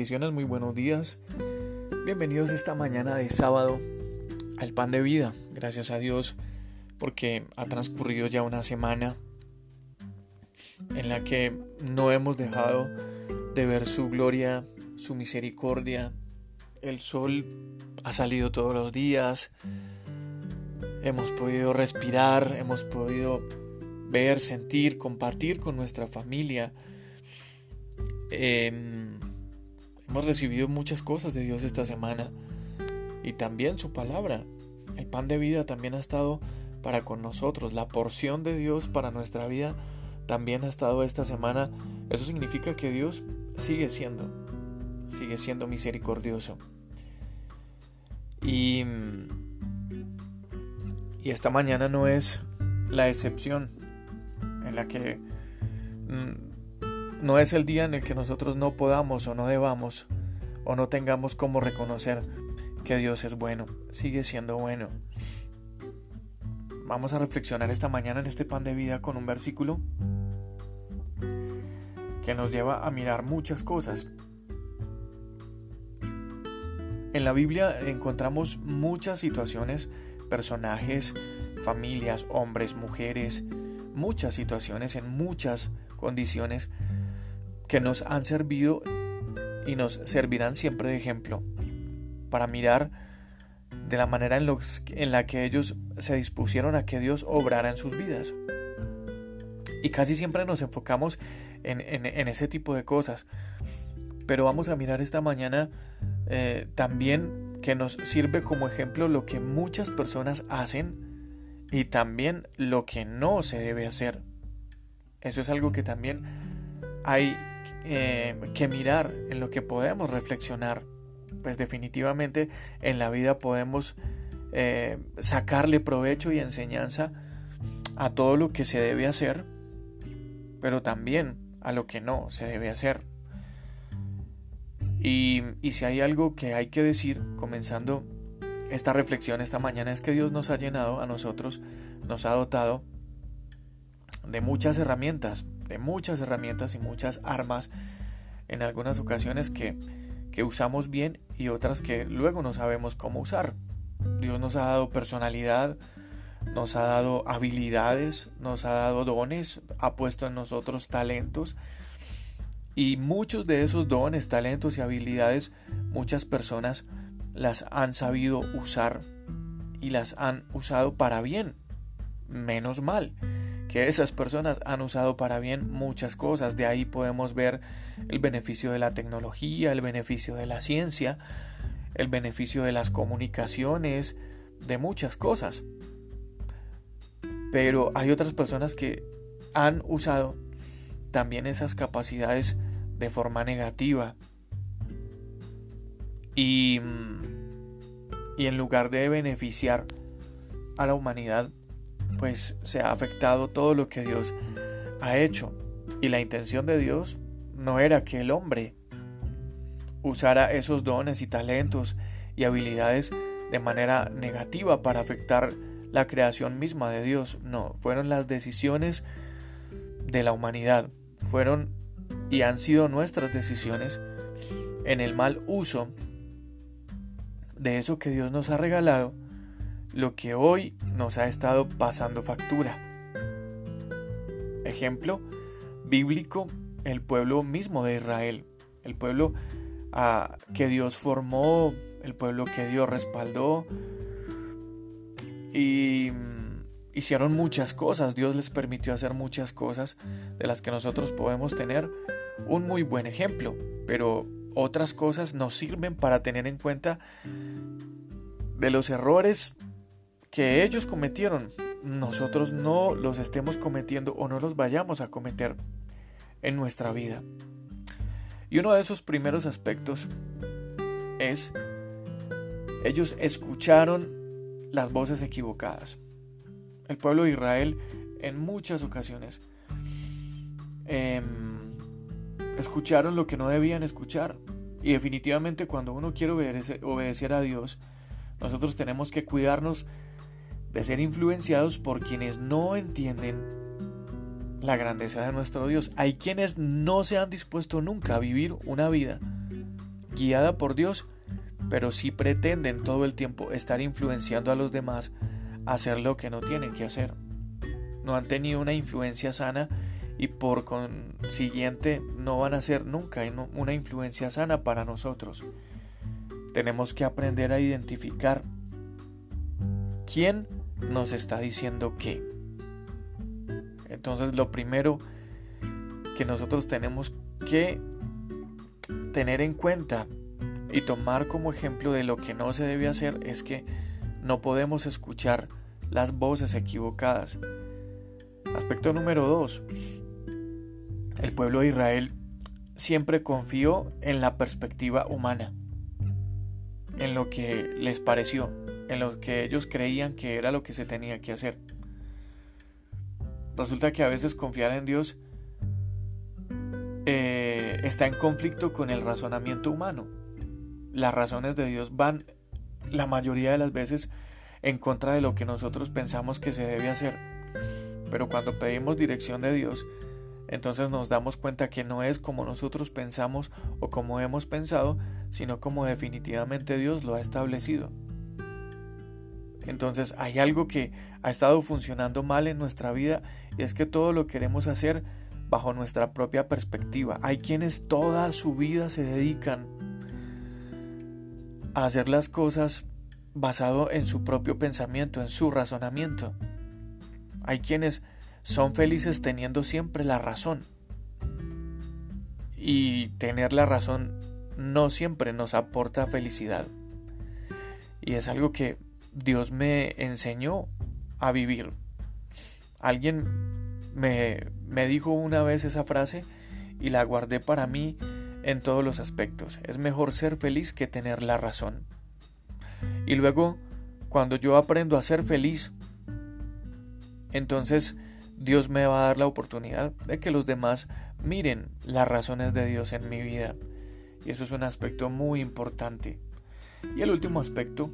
Muy buenos días. Bienvenidos esta mañana de sábado al pan de vida. Gracias a Dios porque ha transcurrido ya una semana en la que no hemos dejado de ver su gloria, su misericordia. El sol ha salido todos los días. Hemos podido respirar, hemos podido ver, sentir, compartir con nuestra familia. Em, hemos recibido muchas cosas de Dios esta semana y también su palabra. El pan de vida también ha estado para con nosotros. La porción de Dios para nuestra vida también ha estado esta semana. Eso significa que Dios sigue siendo, sigue siendo misericordioso. Y, y esta mañana no es la excepción en la que mm, no es el día en el que nosotros no podamos o no debamos o no tengamos como reconocer que Dios es bueno, sigue siendo bueno. Vamos a reflexionar esta mañana en este pan de vida con un versículo que nos lleva a mirar muchas cosas. En la Biblia encontramos muchas situaciones, personajes, familias, hombres, mujeres, muchas situaciones en muchas condiciones que nos han servido y nos servirán siempre de ejemplo para mirar de la manera en, en, la que ellos se dispusieron a que Dios obrara en sus vidas. Y casi siempre nos enfocamos en, ese tipo de cosas. Pero vamos a mirar esta mañana eh, también que nos sirve como ejemplo lo que muchas personas hacen y también lo que no se debe hacer. Eso es algo que también hay eh, que mirar, en lo que podemos reflexionar. Pues definitivamente en la vida podemos eh, sacarle provecho y enseñanza a todo lo que se debe hacer, pero también a lo que no se debe hacer. Y, y si hay algo que hay que decir, comenzando esta reflexión esta mañana, es que Dios nos ha llenado a nosotros, nos ha dotado de muchas herramientas, de muchas herramientas y muchas armas en algunas ocasiones que, que usamos bien y otras que luego no sabemos cómo usar. Dios nos ha dado personalidad, nos ha dado habilidades, nos ha dado dones, ha puesto en nosotros talentos y muchos de esos dones, talentos y habilidades muchas personas las han sabido usar y las han usado para bien, menos mal que esas personas han usado para bien muchas cosas. De ahí podemos ver el beneficio de la tecnología, el beneficio de la ciencia, el beneficio de las comunicaciones, de muchas cosas. Pero hay otras personas que han usado también esas capacidades de forma negativa. Y, y en lugar de beneficiar a la humanidad, pues se ha afectado todo lo que Dios ha hecho. Y la intención de Dios no era que el hombre usara esos dones y talentos y habilidades de manera negativa para afectar la creación misma de Dios. No, fueron las decisiones de la humanidad. Fueron y han sido nuestras decisiones en el mal uso de eso que Dios nos ha regalado lo que hoy nos ha estado pasando factura. Ejemplo bíblico, el pueblo mismo de Israel, el pueblo ah, que Dios formó, el pueblo que Dios respaldó y mm, hicieron muchas cosas, Dios les permitió hacer muchas cosas de las que nosotros podemos tener un muy buen ejemplo, pero otras cosas nos sirven para tener en cuenta de los errores que ellos cometieron, nosotros no los estemos cometiendo o no los vayamos a cometer en nuestra vida. Y uno de esos primeros aspectos es, ellos escucharon las voces equivocadas. El pueblo de Israel en muchas ocasiones em, escucharon lo que no debían escuchar. Y definitivamente cuando uno quiere obedecer a Dios, nosotros tenemos que cuidarnos de ser influenciados por quienes no entienden la grandeza de nuestro Dios. Hay quienes no se han dispuesto nunca a vivir una vida guiada por Dios, pero sí pretenden todo el tiempo estar influenciando a los demás a hacer lo que no tienen que hacer. No han tenido una influencia sana y por consiguiente no van a ser nunca una influencia sana para nosotros. Tenemos que aprender a identificar quién nos está diciendo qué. Entonces lo primero que nosotros tenemos que tener en cuenta y tomar como ejemplo de lo que no se debe hacer es que no podemos escuchar las voces equivocadas. Aspecto número 2. El pueblo de Israel siempre confió en la perspectiva humana, en lo que les pareció, en lo que ellos creían que era lo que se tenía que hacer. Resulta que a veces confiar en Dios eh, está en conflicto con el razonamiento humano. Las razones de Dios van la mayoría de las veces en contra de lo que nosotros pensamos que se debe hacer. Pero cuando pedimos dirección de Dios, entonces nos damos cuenta que no es como nosotros pensamos o como hemos pensado, sino como definitivamente Dios lo ha establecido. Entonces hay algo que ha estado funcionando mal en nuestra vida y es que todo lo queremos hacer bajo nuestra propia perspectiva. Hay quienes toda su vida se dedican a hacer las cosas basado en su propio pensamiento, en su razonamiento. Hay quienes son felices teniendo siempre la razón. Y tener la razón no siempre nos aporta felicidad. Y es algo que Dios me enseñó a vivir. Alguien me, me dijo una vez esa frase y la guardé para mí en todos los aspectos. Es mejor ser feliz que tener la razón. Y luego, cuando yo aprendo a ser feliz, entonces Dios me va a dar la oportunidad de que los demás miren las razones de Dios en mi vida. Y eso es un aspecto muy importante. Y el último aspecto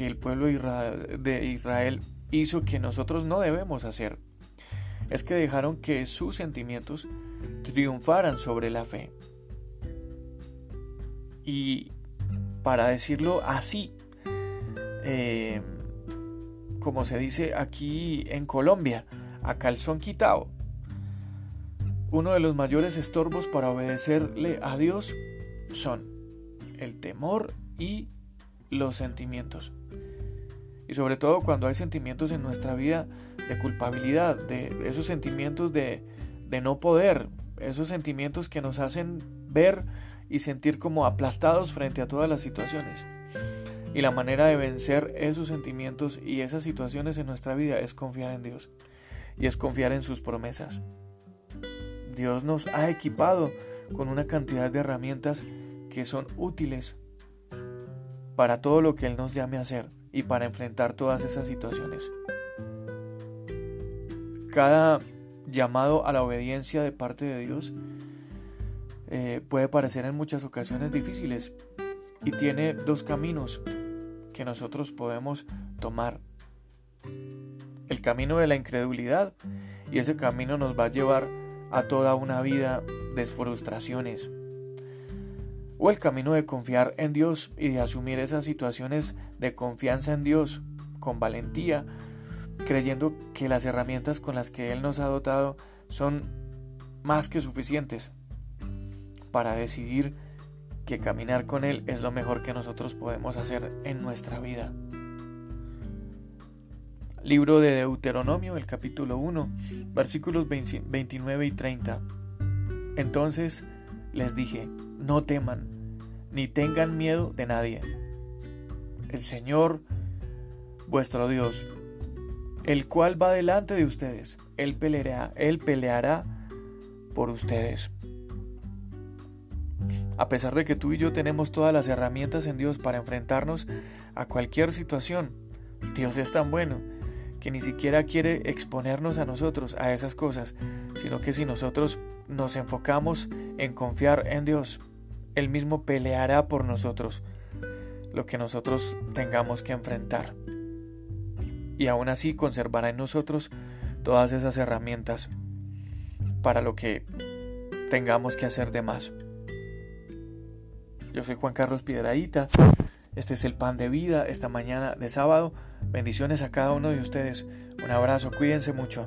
que el pueblo de Israel hizo que nosotros no debemos hacer es que dejaron que sus sentimientos triunfaran sobre la fe. Y para decirlo así, eh, como se dice aquí en Colombia, a calzón quitado, uno de los mayores estorbos para obedecerle a Dios son el temor y los sentimientos. Y sobre todo cuando hay sentimientos en nuestra vida de culpabilidad, de esos sentimientos de, de no poder, esos sentimientos que nos hacen ver y sentir como aplastados frente a todas las situaciones. Y la manera de vencer esos sentimientos y esas situaciones en nuestra vida es confiar en Dios y es confiar en sus promesas. Dios nos ha equipado con una cantidad de herramientas que son útiles para todo lo que Él nos llame a hacer y para enfrentar todas esas situaciones. Cada llamado a la obediencia de parte de Dios eh, puede parecer en muchas ocasiones difíciles y tiene dos caminos que nosotros podemos tomar. El camino de la incredulidad y ese camino nos va a llevar a toda una vida de frustraciones. O el camino de confiar en Dios y de asumir esas situaciones de confianza en Dios con valentía creyendo que las herramientas con las que Él nos ha dotado son más que suficientes para decidir que caminar con Él es lo mejor que nosotros podemos hacer en nuestra vida. Libro de Deuteronomio, el capítulo 1, versículos 29 y 30. Entonces les dije, no teman, ni tengan miedo de nadie. El Señor, vuestro Dios, el cual va delante de ustedes. Él peleará, él peleará por ustedes. A pesar de que tú y yo tenemos todas las herramientas en Dios para enfrentarnos a cualquier situación, Dios es tan bueno que ni siquiera quiere exponernos a nosotros a esas cosas, sino que si nosotros nos enfocamos en confiar en Dios, Él mismo peleará por nosotros lo que nosotros tengamos que enfrentar y aún así conservará en nosotros todas esas herramientas para lo que tengamos que hacer de más. Yo soy Juan Carlos Piedradita. Este es el pan de vida esta mañana de sábado. Bendiciones a cada uno de ustedes. Un abrazo, cuídense mucho.